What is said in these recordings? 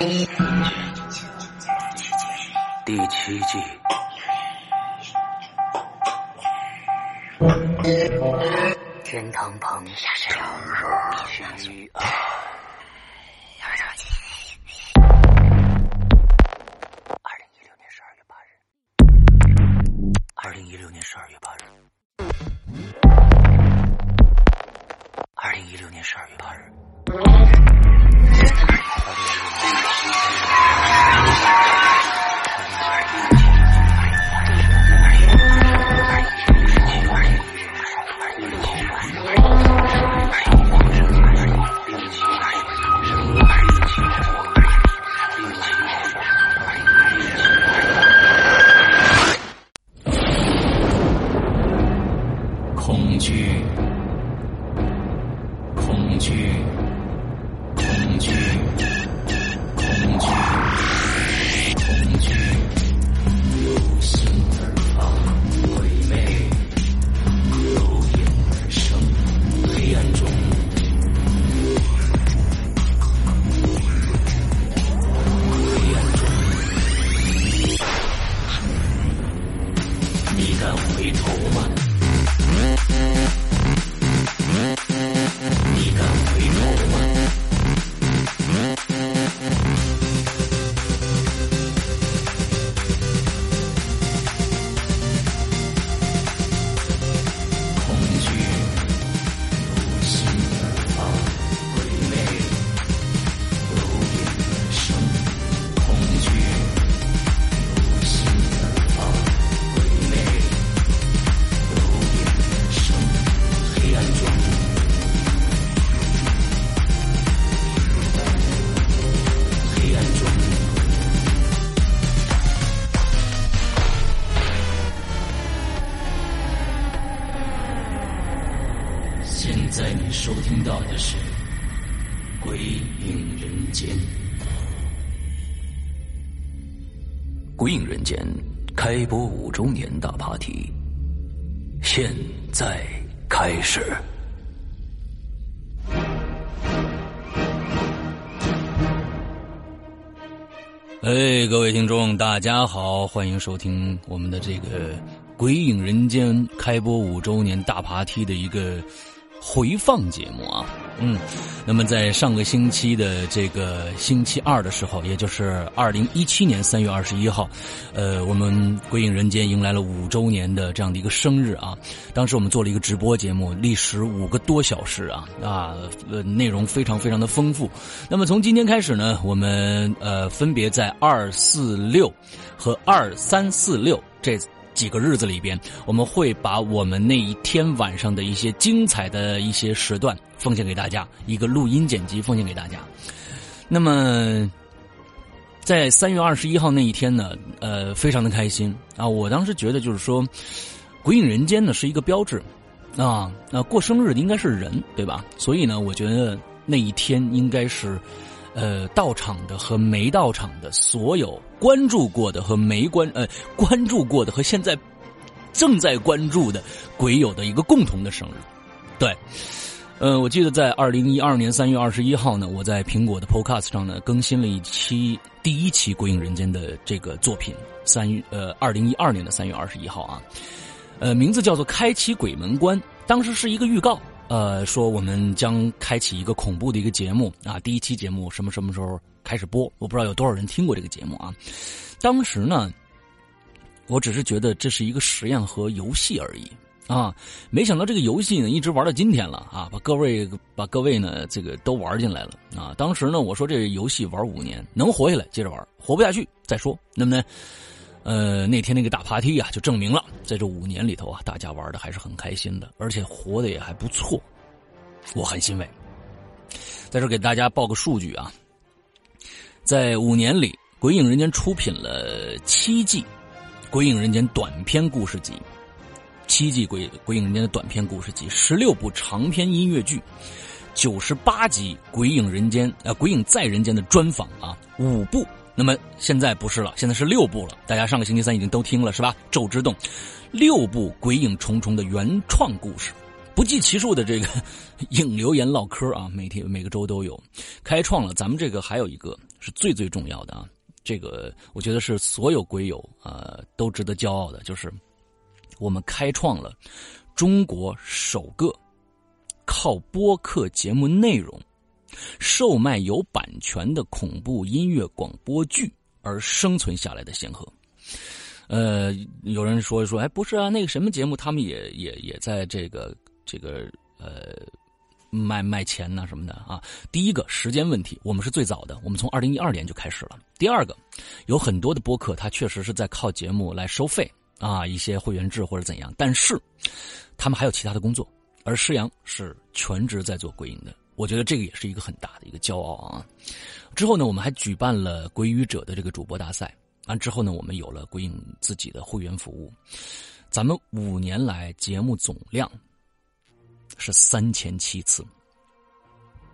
第七季。天堂旁。飘若恐播五周年大 party，现在开始。哎，各位听众，大家好，欢迎收听我们的这个《鬼影人间》开播五周年大爬梯的一个回放节目啊。嗯，那么在上个星期的这个星期二的时候，也就是二零一七年三月二十一号，呃，我们《鬼影人间》迎来了五周年的这样的一个生日啊。当时我们做了一个直播节目，历时五个多小时啊啊，呃，内容非常非常的丰富。那么从今天开始呢，我们呃分别在二四六和二三四六这。几个日子里边，我们会把我们那一天晚上的一些精彩的一些时段奉献给大家，一个录音剪辑奉献给大家。那么，在三月二十一号那一天呢，呃，非常的开心啊！我当时觉得就是说，《鬼影人间》呢是一个标志啊，那过生日的应该是人，对吧？所以呢，我觉得那一天应该是。呃，到场的和没到场的，所有关注过的和没关呃关注过的和现在正在关注的鬼友的一个共同的生日，对，呃，我记得在二零一二年三月二十一号呢，我在苹果的 Podcast 上呢更新了一期第一期《鬼影人间》的这个作品，三月呃二零一二年的三月二十一号啊，呃，名字叫做《开启鬼门关》，当时是一个预告。呃，说我们将开启一个恐怖的一个节目啊，第一期节目什么什么时候开始播？我不知道有多少人听过这个节目啊。当时呢，我只是觉得这是一个实验和游戏而已啊，没想到这个游戏呢一直玩到今天了啊，把各位把各位呢这个都玩进来了啊。当时呢，我说这游戏玩五年能活下来接着玩，活不下去再说，那么呢？呃，那天那个大爬梯啊，就证明了，在这五年里头啊，大家玩的还是很开心的，而且活的也还不错，我很欣慰。在这给大家报个数据啊，在五年里，《鬼影人间》出品了七季《鬼影人间》短篇故事集，七季《鬼鬼影人间》的短篇故事集，十六部长篇音乐剧，九十八集《鬼影人间》呃《鬼影在人间》的专访啊，五部。那么现在不是了，现在是六部了。大家上个星期三已经都听了是吧？《咒之洞》，六部鬼影重重的原创故事，不计其数的这个 影留言唠嗑啊，每天每个周都有。开创了咱们这个还有一个是最最重要的啊。这个我觉得是所有鬼友啊都值得骄傲的，就是我们开创了中国首个靠播客节目内容售卖有版权的恐怖音乐广播剧而生存下来的先河。呃，有人说说，哎，不是啊，那个什么节目，他们也也也在这个这个呃卖卖钱呐什么的啊。第一个时间问题，我们是最早的，我们从二零一二年就开始了。第二个，有很多的播客，它确实是在靠节目来收费啊，一些会员制或者怎样，但是他们还有其他的工作，而施阳是全职在做鬼影的，我觉得这个也是一个很大的一个骄傲啊。之后呢，我们还举办了鬼语者的这个主播大赛。完之后呢，我们有了鬼影自己的会员服务。咱们五年来节目总量是三千七次，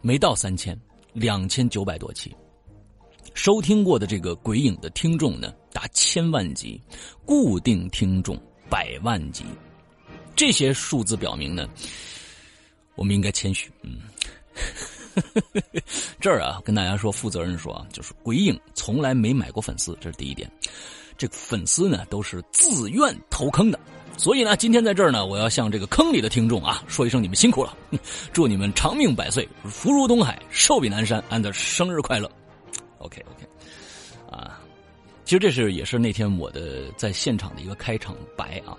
没到三千，两千九百多期。收听过的这个鬼影的听众呢，达千万级，固定听众百万级。这些数字表明呢，我们应该谦虚，嗯。这儿啊，跟大家说，负责任说啊，就是鬼影从来没买过粉丝，这是第一点。这粉丝呢，都是自愿投坑的。所以呢，今天在这儿呢，我要向这个坑里的听众啊，说一声你们辛苦了，祝你们长命百岁，福如东海，寿比南山，安的生日快乐。OK OK，啊，其实这是也是那天我的在现场的一个开场白啊。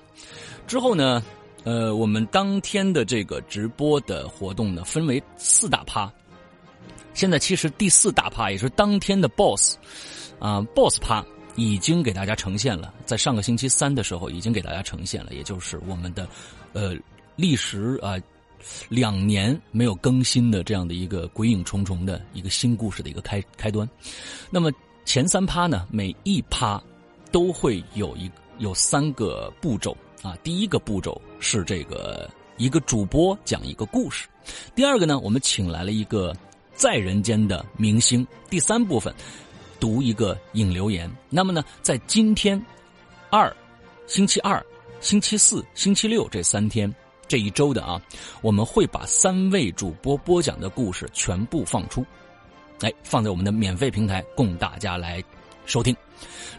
之后呢，呃，我们当天的这个直播的活动呢，分为四大趴。现在其实第四大趴也是当天的 BOSS，啊，BOSS 趴已经给大家呈现了，在上个星期三的时候已经给大家呈现了，也就是我们的，呃，历时啊两年没有更新的这样的一个鬼影重重的一个新故事的一个开开端。那么前三趴呢，每一趴都会有一有三个步骤啊，第一个步骤是这个一个主播讲一个故事，第二个呢，我们请来了一个。在人间的明星，第三部分读一个引留言。那么呢，在今天二星期二、星期四、星期六这三天这一周的啊，我们会把三位主播播讲的故事全部放出，哎，放在我们的免费平台供大家来收听。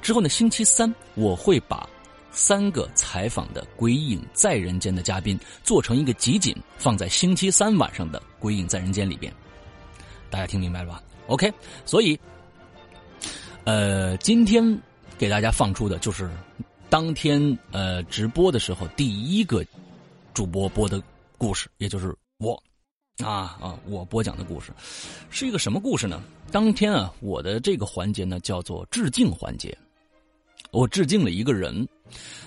之后呢，星期三我会把三个采访的鬼影在人间的嘉宾做成一个集锦，放在星期三晚上的鬼影在人间里边。大家听明白了吧？OK，所以，呃，今天给大家放出的就是当天呃直播的时候第一个主播播的故事，也就是我啊啊，我播讲的故事是一个什么故事呢？当天啊，我的这个环节呢叫做致敬环节，我致敬了一个人，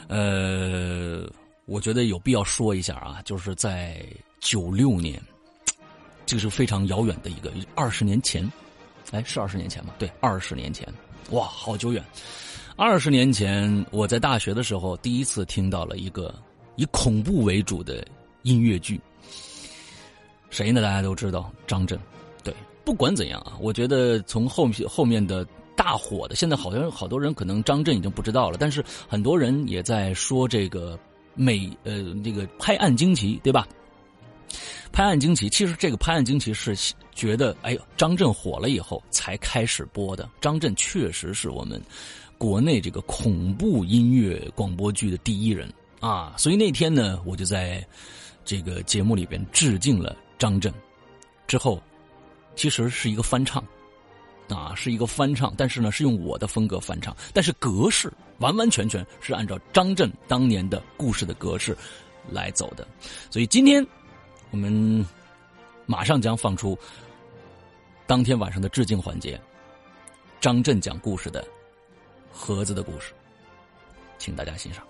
呃，我觉得有必要说一下啊，就是在九六年。这个是非常遥远的一个二十年前，哎，是二十年前吗？对，二十年前，哇，好久远。二十年前，我在大学的时候，第一次听到了一个以恐怖为主的音乐剧。谁呢？大家都知道，张震。对，不管怎样啊，我觉得从后面后面的大火的，现在好像好多人可能张震已经不知道了，但是很多人也在说这个美呃这个拍案惊奇，对吧？拍案惊奇，其实这个拍案惊奇是觉得，哎呦，张震火了以后才开始播的。张震确实是我们国内这个恐怖音乐广播剧的第一人啊，所以那天呢，我就在这个节目里边致敬了张震。之后，其实是一个翻唱，啊，是一个翻唱，但是呢，是用我的风格翻唱，但是格式完完全全是按照张震当年的故事的格式来走的，所以今天。我们马上将放出当天晚上的致敬环节，张震讲故事的盒子的故事，请大家欣赏。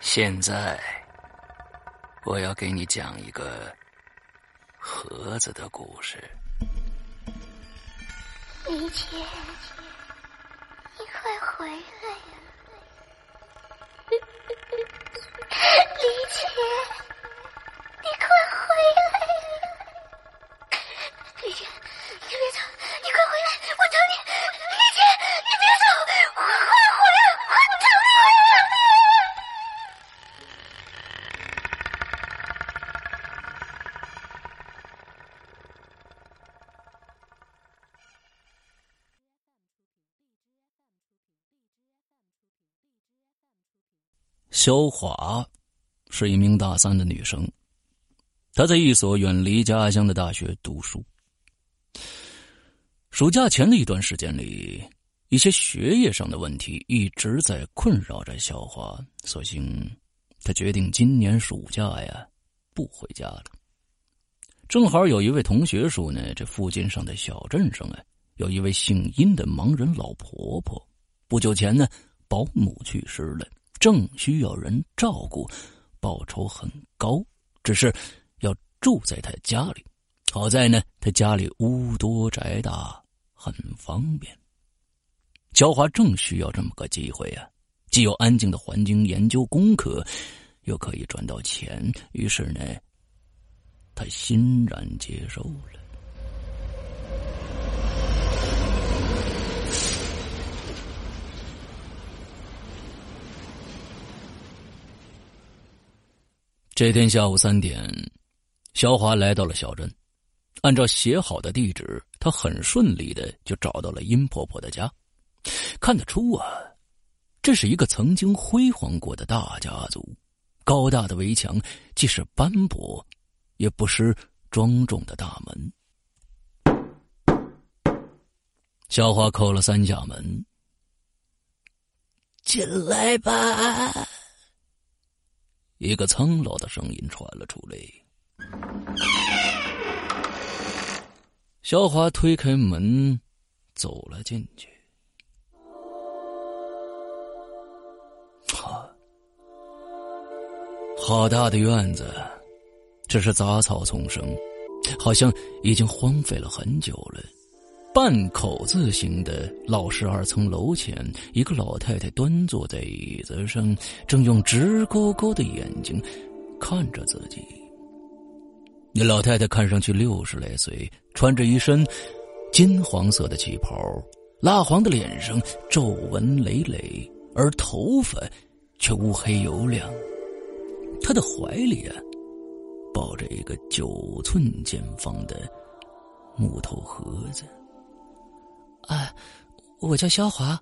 现在我要给你讲一个盒子的故事。李姐，你快回来呀！李姐，你快回来肖华是一名大三的女生，她在一所远离家乡的大学读书。暑假前的一段时间里，一些学业上的问题一直在困扰着肖华，索性他决定今年暑假呀不回家了。正好有一位同学说呢，这附近上的小镇上啊，有一位姓殷的盲人老婆婆，不久前呢保姆去世了，正需要人照顾，报酬很高，只是要住在他家里。好在呢，他家里屋多宅大，很方便。焦华正需要这么个机会啊，既有安静的环境研究功课，又可以赚到钱，于是呢。他欣然接受了。这天下午三点，肖华来到了小镇，按照写好的地址，他很顺利的就找到了殷婆婆的家。看得出啊，这是一个曾经辉煌过的大家族，高大的围墙，既是斑驳。也不失庄重的大门。小花叩了三下门，进来吧。一个苍老的声音传了出来。肖华推开门，走了进去。好，好大的院子。这是杂草丛生，好像已经荒废了很久了。半口字形的老式二层楼前，一个老太太端坐在椅子上，正用直勾勾的眼睛看着自己。那老太太看上去六十来岁，穿着一身金黄色的旗袍，蜡黄的脸上皱纹累累，而头发却乌黑油亮。她的怀里啊。抱着一个九寸见方的木头盒子。啊，我叫肖华，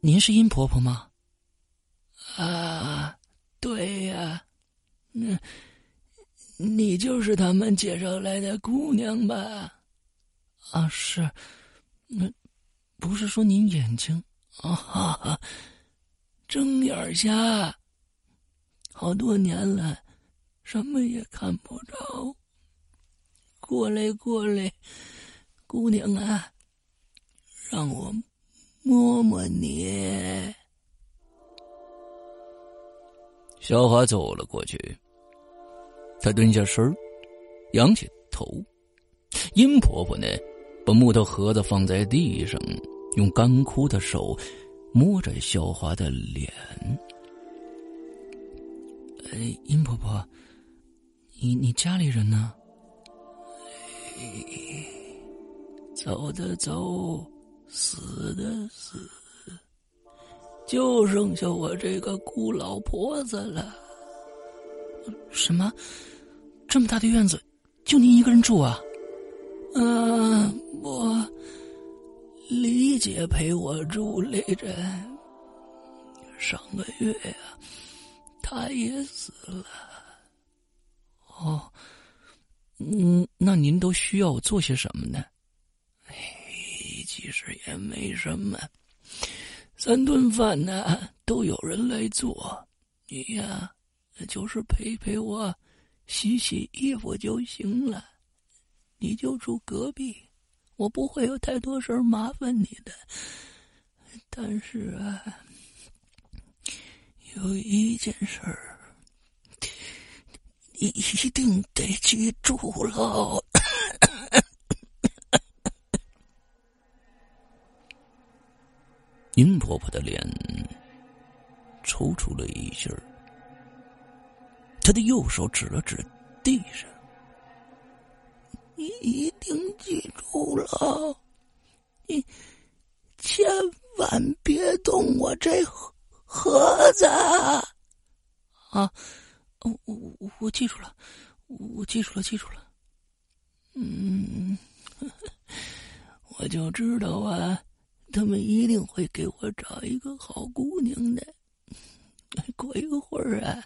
您是殷婆婆吗？啊，对呀，嗯，你就是他们介绍来的姑娘吧？啊，是，那不是说您眼睛啊，睁眼瞎，好多年了。什么也看不着。过来，过来，姑娘啊，让我摸摸你。小华走了过去，他蹲下身仰起头。殷婆婆呢，把木头盒子放在地上，用干枯的手摸着小华的脸。哎，殷婆婆。你你家里人呢？走的走，死的死，就剩下我这个孤老婆子了。什么？这么大的院子，就您一个人住啊？嗯，我李姐陪我住来着。上个月呀，她也死了。哦，嗯，那您都需要我做些什么呢？其实也没什么，三顿饭呢都有人来做，你呀，就是陪陪我，洗洗衣服就行了。你就住隔壁，我不会有太多事儿麻烦你的。但是啊，有一件事儿。你一定得记住了。殷婆婆的脸抽搐了一下，她的右手指了指地上：“你一定记住了，你千万别动我这盒盒子啊！”我我我记住了，我记住了，记住了。嗯，我就知道啊，他们一定会给我找一个好姑娘的。过一会儿啊，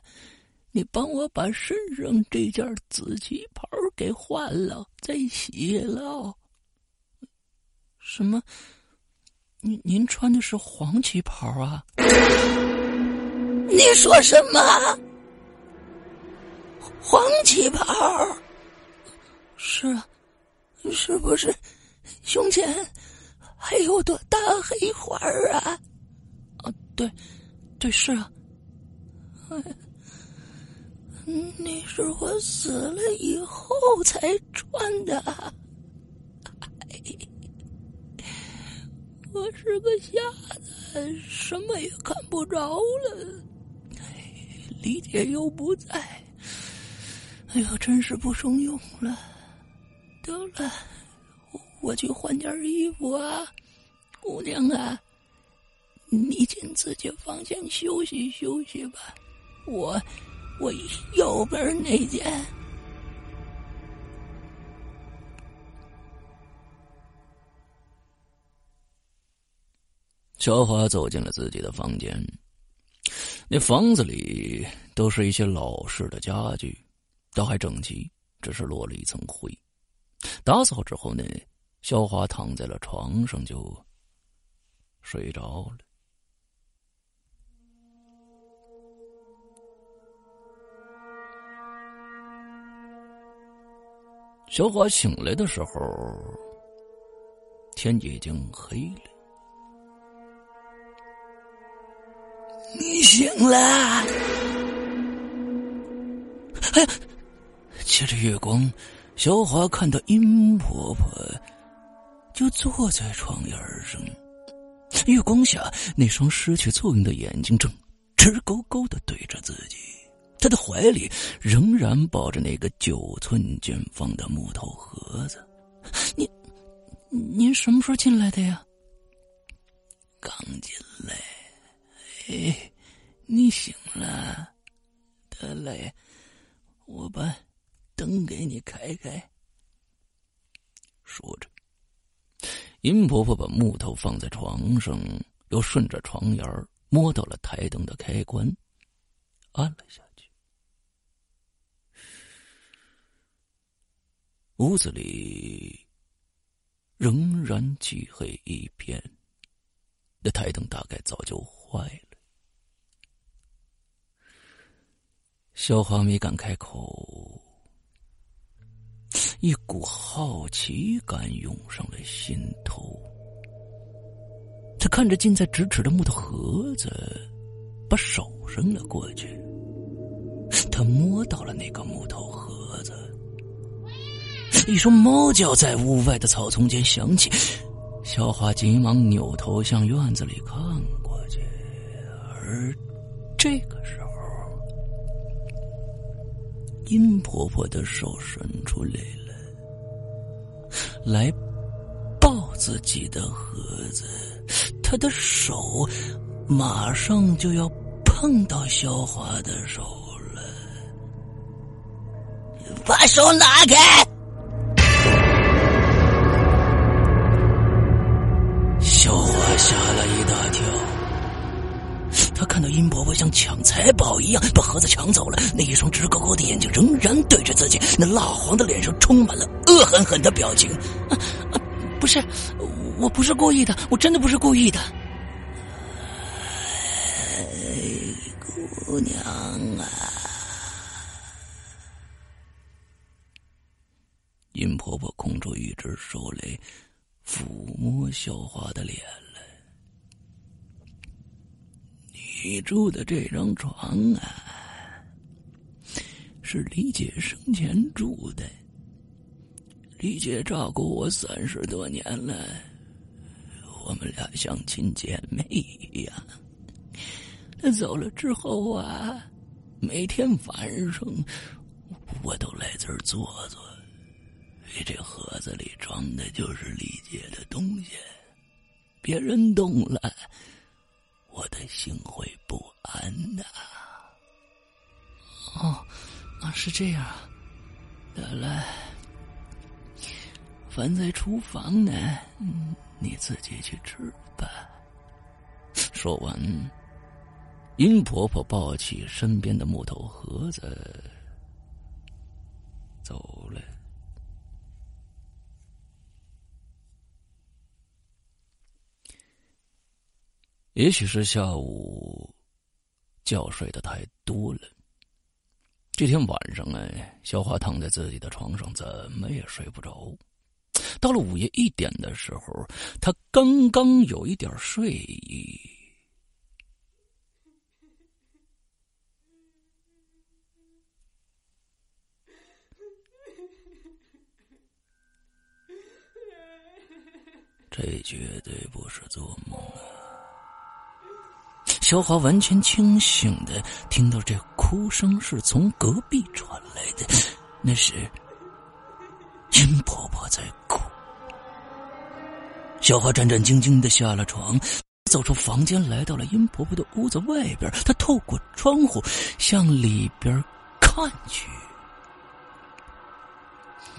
你帮我把身上这件紫旗袍给换了，再洗了。什么？您您穿的是黄旗袍啊？你说什么？黄旗袍？是啊，是不是胸前还有朵大黑花啊？啊，对，对，是啊。那是我死了以后才穿的。我是个瞎子，什么也看不着了。李姐又不在，哎呦，真是不中用了。得了，我去换件衣服啊，姑娘啊，你进自己房间休息休息吧。我，我右边那间。小华走进了自己的房间。那房子里都是一些老式的家具，倒还整齐，只是落了一层灰。打扫之后呢，小华躺在了床上就睡着了。小华醒来的时候，天已经黑了。你醒了！哎呀，借着月光，小华看到殷婆婆就坐在床沿上，月光下那双失去作用的眼睛正直勾勾的对着自己，他的怀里仍然抱着那个九寸见方的木头盒子。您，您什么时候进来的呀？刚进来。哎，你醒了，得嘞，我把灯给你开开。说着，殷婆婆把木头放在床上，又顺着床沿摸到了台灯的开关，按了下去。屋子里仍然漆黑一片，那台灯大概早就坏了。小花没敢开口，一股好奇感涌上了心头。他看着近在咫尺的木头盒子，把手伸了过去。他摸到了那个木头盒子，一声猫叫在屋外的草丛间响起。小花急忙扭头向院子里看过去，而这个时候。殷婆婆的手伸出来了，来抱自己的盒子。他的手马上就要碰到肖华的手了，把手拿开！到殷婆婆像抢财宝一样把盒子抢走了，那一双直勾勾的眼睛仍然对着自己，那蜡黄的脸上充满了恶狠狠的表情。不是，我不是故意的，我真的不是故意的。姑娘啊！殷婆婆空出一只手来抚摸小花的脸。你住的这张床啊，是李姐生前住的。李姐照顾我三十多年了，我们俩像亲姐妹一样。她走了之后啊，每天晚上我都来这儿坐坐。这盒子里装的就是李姐的东西，别人动了。我的心会不安的。哦，啊，是这样。得了，饭在厨房呢，你自己去吃吧。说完，殷婆婆抱起身边的木头盒子，走了。也许是下午觉睡的太多了，这天晚上哎，小华躺在自己的床上，怎么也睡不着。到了午夜一点的时候，他刚刚有一点睡意，这绝对不是做梦啊！小华完全清醒的听到这哭声是从隔壁传来的，那是殷婆婆在哭。小华战战兢兢的下了床，走出房间，来到了殷婆婆的屋子外边。她透过窗户向里边看去，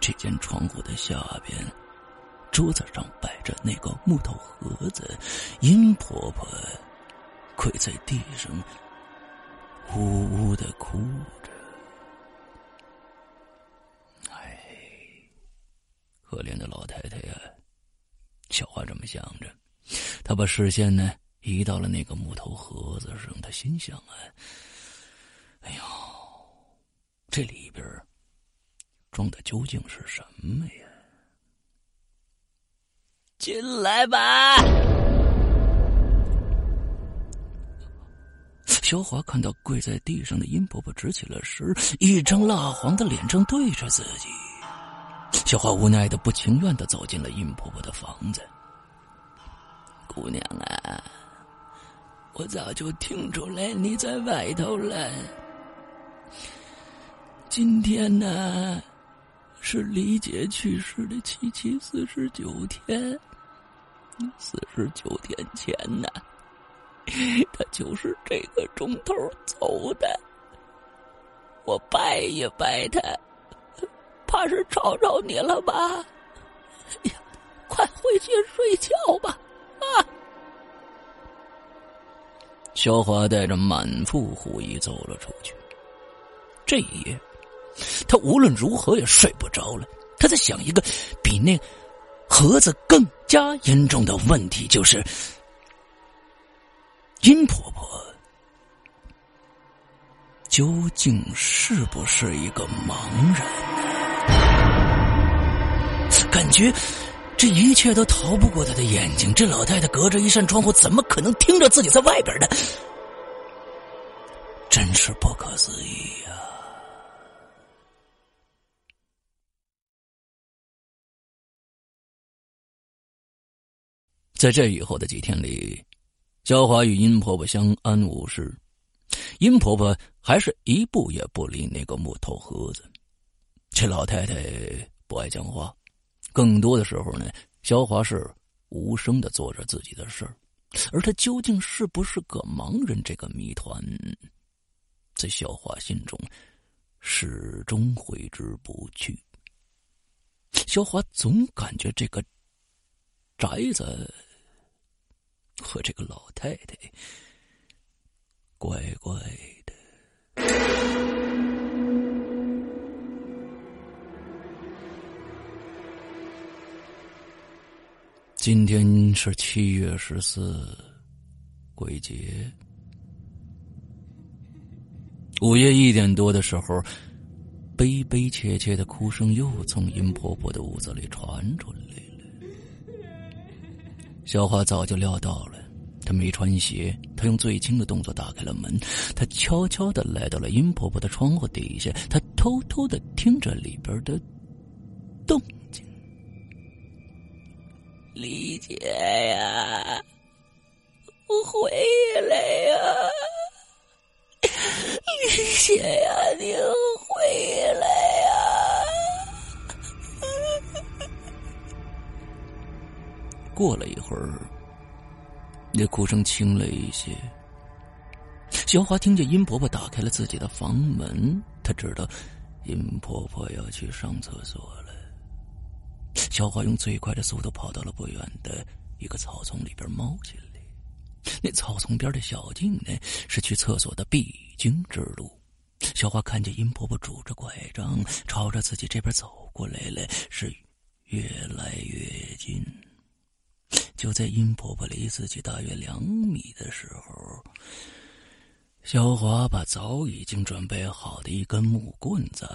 这间窗户的下边，桌子上摆着那个木头盒子，殷婆婆跪在地上，呜呜的哭着。哎，可怜的老太太呀！小花这么想着，他把视线呢移到了那个木头盒子上。他心想啊：“哎呦，这里边装的究竟是什么呀？”进来吧。小华看到跪在地上的殷婆婆，直起了身，一张蜡黄的脸正对着自己。小花无奈的、不情愿的走进了殷婆婆的房子。姑娘啊，我早就听出来你在外头了。今天呢，是李姐去世的七七四十九天。四十九天前呢，他就是这个钟头走的。我拜一拜他。怕是吵着你了吧？哎呀，快回去睡觉吧！啊！小华带着满腹狐疑走了出去。这一夜，他无论如何也睡不着了。他在想一个比那盒子更加严重的问题，就是殷婆婆究竟是不是一个盲人？感觉这一切都逃不过他的眼睛。这老太太隔着一扇窗户，怎么可能听着自己在外边呢？真是不可思议呀！在这以后的几天里，肖华与殷婆婆相安无事。殷婆婆还是一步也不离那个木头盒子。这老太太不爱讲话。更多的时候呢，肖华是无声的做着自己的事，而他究竟是不是个盲人，这个谜团，在肖华心中始终挥之不去。肖华总感觉这个宅子和这个老太太怪怪的。今天是七月十四，鬼节。午夜一点多的时候，悲悲切切的哭声又从殷婆婆的屋子里传出来了。小花早就料到了，他没穿鞋，他用最轻的动作打开了门，他悄悄的来到了殷婆婆的窗户底下，他偷偷的听着里边的动静。李姐呀，我回来呀！李姐呀，你回来呀！过了一会儿，那哭声轻了一些。小华听见殷婆婆打开了自己的房门，她知道殷婆婆要去上厕所了。小花用最快的速度跑到了不远的一个草丛里边，猫起来。那草丛边的小径呢，是去厕所的必经之路。小花看见殷婆婆拄着拐杖朝着自己这边走过来了，是越来越近。就在殷婆婆离自己大约两米的时候，小华把早已经准备好的一根木棍子。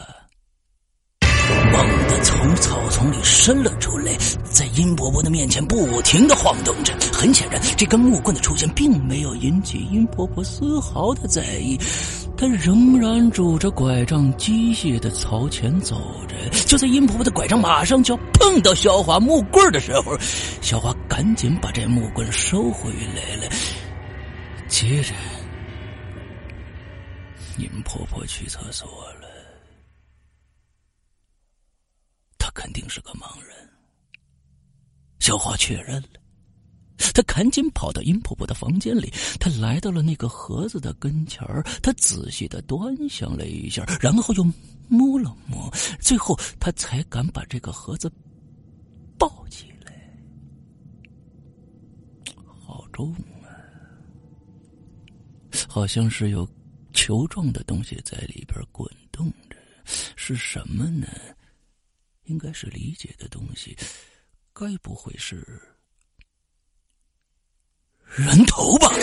猛地从草丛里伸了出来，在殷婆婆的面前不停的晃动着。很显然，这根木棍的出现并没有引起殷婆婆丝毫的在意，她仍然拄着拐杖机械的朝前走着。就在殷婆婆的拐杖马上就要碰到小华木棍的时候，小华赶紧把这木棍收回来了。接着，殷婆婆去厕所了。肯定是个盲人。小花确认了，他赶紧跑到殷婆婆的房间里，他来到了那个盒子的跟前儿，他仔细的端详了一下，然后又摸了摸，最后他才敢把这个盒子抱起来。好重啊，好像是有球状的东西在里边滚动着，是什么呢？应该是理解的东西，该不会是人头吧？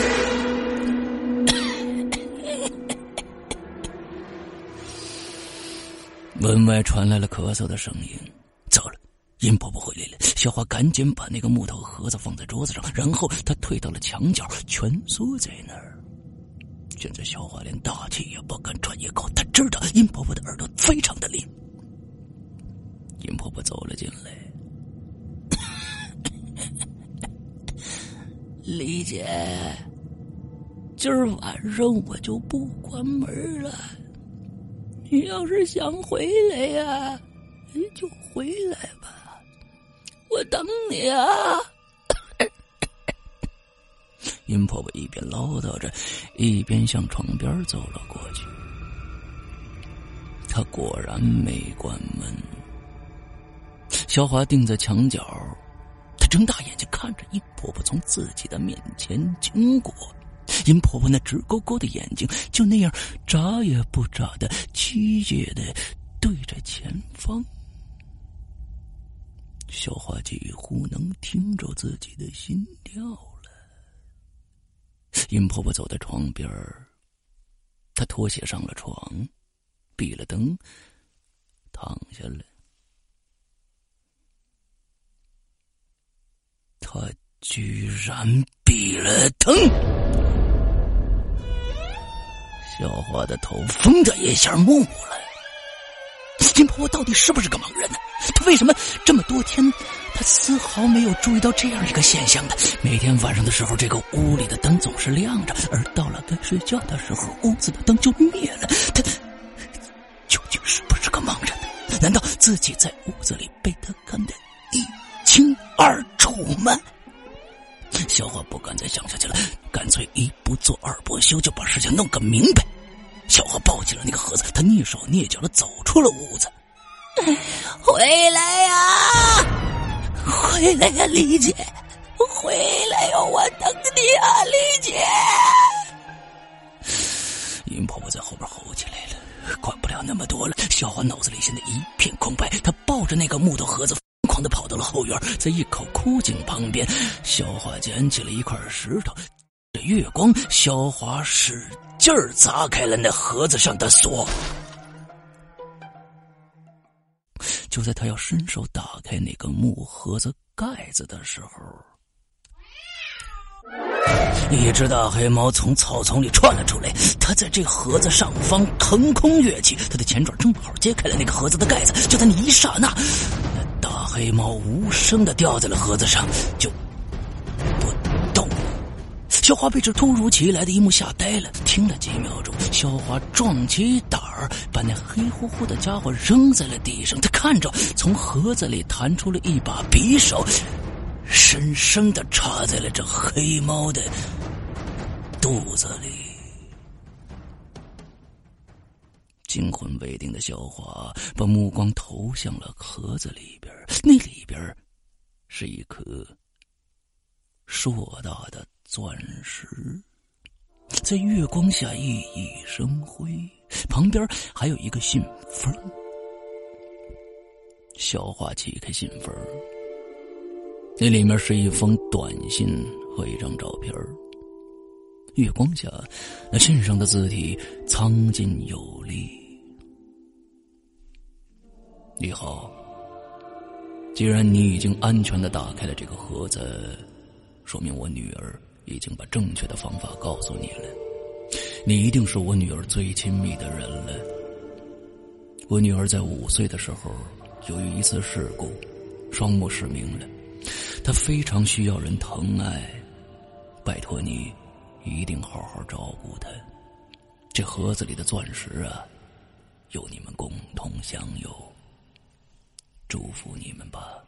门外传来了咳嗽的声音。糟了，殷婆婆回来了！小花赶紧把那个木头盒子放在桌子上，然后她退到了墙角，蜷缩在那儿。现在小花连大气也不敢喘一口，她知道殷婆婆的耳朵非常的灵。殷婆婆走了进来，李姐，今儿晚上我就不关门了。你要是想回来呀，你就回来吧，我等你啊。殷婆婆一边唠叨着，一边向床边走了过去。她果然没关门。小华定在墙角，睁大眼睛看着殷婆婆从自己的面前经过。殷婆婆那直勾勾的眼睛就那样眨也不眨的机械的对着前方。小花几乎能听着自己的心跳了。殷婆婆走在床边她脱鞋上了床，闭了灯，躺下来。他居然闭了灯，小花的头疯的一下木了。金婆婆到底是不是个盲人呢？她为什么这么多天，她丝毫没有注意到这样一个现象呢？每天晚上的时候，这个屋里的灯总是亮着，而到了该睡觉的时候，屋子的灯就灭了。她究竟是不是个盲人呢？难道自己在屋子里被他看得一清二？楚吗？小花不敢再想下去了，干脆一不做二不休，就把事情弄个明白。小花抱起了那个盒子，她蹑手蹑脚的走出了屋子。回来呀，回来呀，李姐，回来呀，我等你啊，李姐。云婆婆在后边吼起来了，管不了那么多了。小花脑子里现在一片空白，她抱着那个木头盒子。的跑到了后院，在一口枯井旁边，小华捡起了一块石头。月光，小华使劲儿砸开了那盒子上的锁。就在他要伸手打开那个木盒子盖子的时候，一只大黑猫从草丛里窜了出来。它在这盒子上方腾空跃起，它的前爪正好揭开了那个盒子的盖子。就在那一刹那。黑猫无声的掉在了盒子上，就不动了。小花被这突如其来的一幕吓呆了，听了几秒钟。小花壮起胆儿，把那黑乎乎的家伙扔在了地上。他看着从盒子里弹出了一把匕首，深深的插在了这黑猫的肚子里。惊魂未定的小华把目光投向了盒子里边，那里边是一颗硕大的钻石，在月光下熠熠生辉。旁边还有一个信封。小华启开信封，那里面是一封短信和一张照片月光下，那信上的字体苍劲有力。你好，既然你已经安全的打开了这个盒子，说明我女儿已经把正确的方法告诉你了。你一定是我女儿最亲密的人了。我女儿在五岁的时候，由于一次事故，双目失明了。她非常需要人疼爱，拜托你，一定好好照顾她。这盒子里的钻石啊，由你们共同享有。祝福你们吧。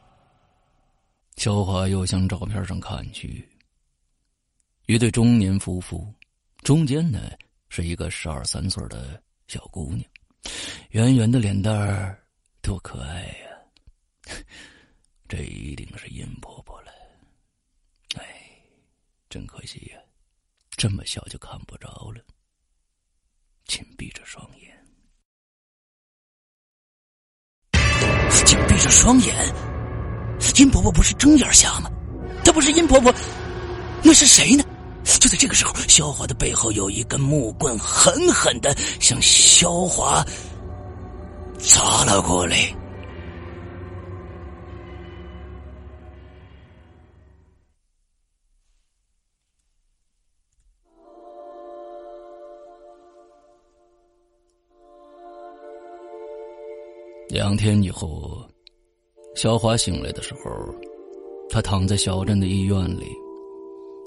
小华又向照片上看去，一对中年夫妇。中间呢是一个十二三岁的小姑娘，圆圆的脸蛋儿，多可爱呀！这一定是殷婆婆了。哎，真可惜呀，这么小就看不着了。请闭着双眼，紧闭着双眼。殷婆婆不是睁眼瞎吗？她不是殷婆婆，那是谁呢？就在这个时候，萧华的背后有一根木棍狠狠的向萧华砸了过来。两天以后，小华醒来的时候，他躺在小镇的医院里。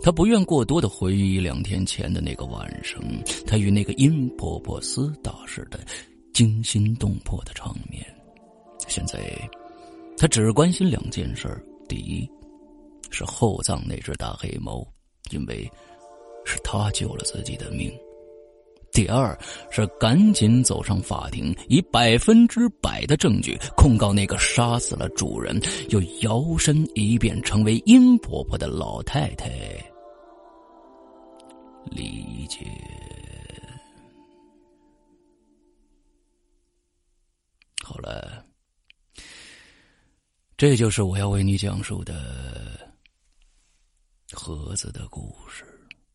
他不愿过多的回忆两天前的那个晚上，他与那个殷婆婆厮打时的惊心动魄的场面。现在，他只关心两件事：第一，是后葬那只大黑猫，因为是他救了自己的命；第二是赶紧走上法庭，以百分之百的证据控告那个杀死了主人又摇身一变成为殷婆婆的老太太。理解。好了，这就是我要为你讲述的盒子的故事。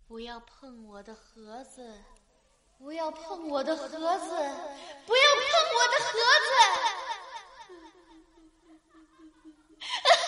不要碰我的盒子！不要碰我的盒子不要碰我的盒子。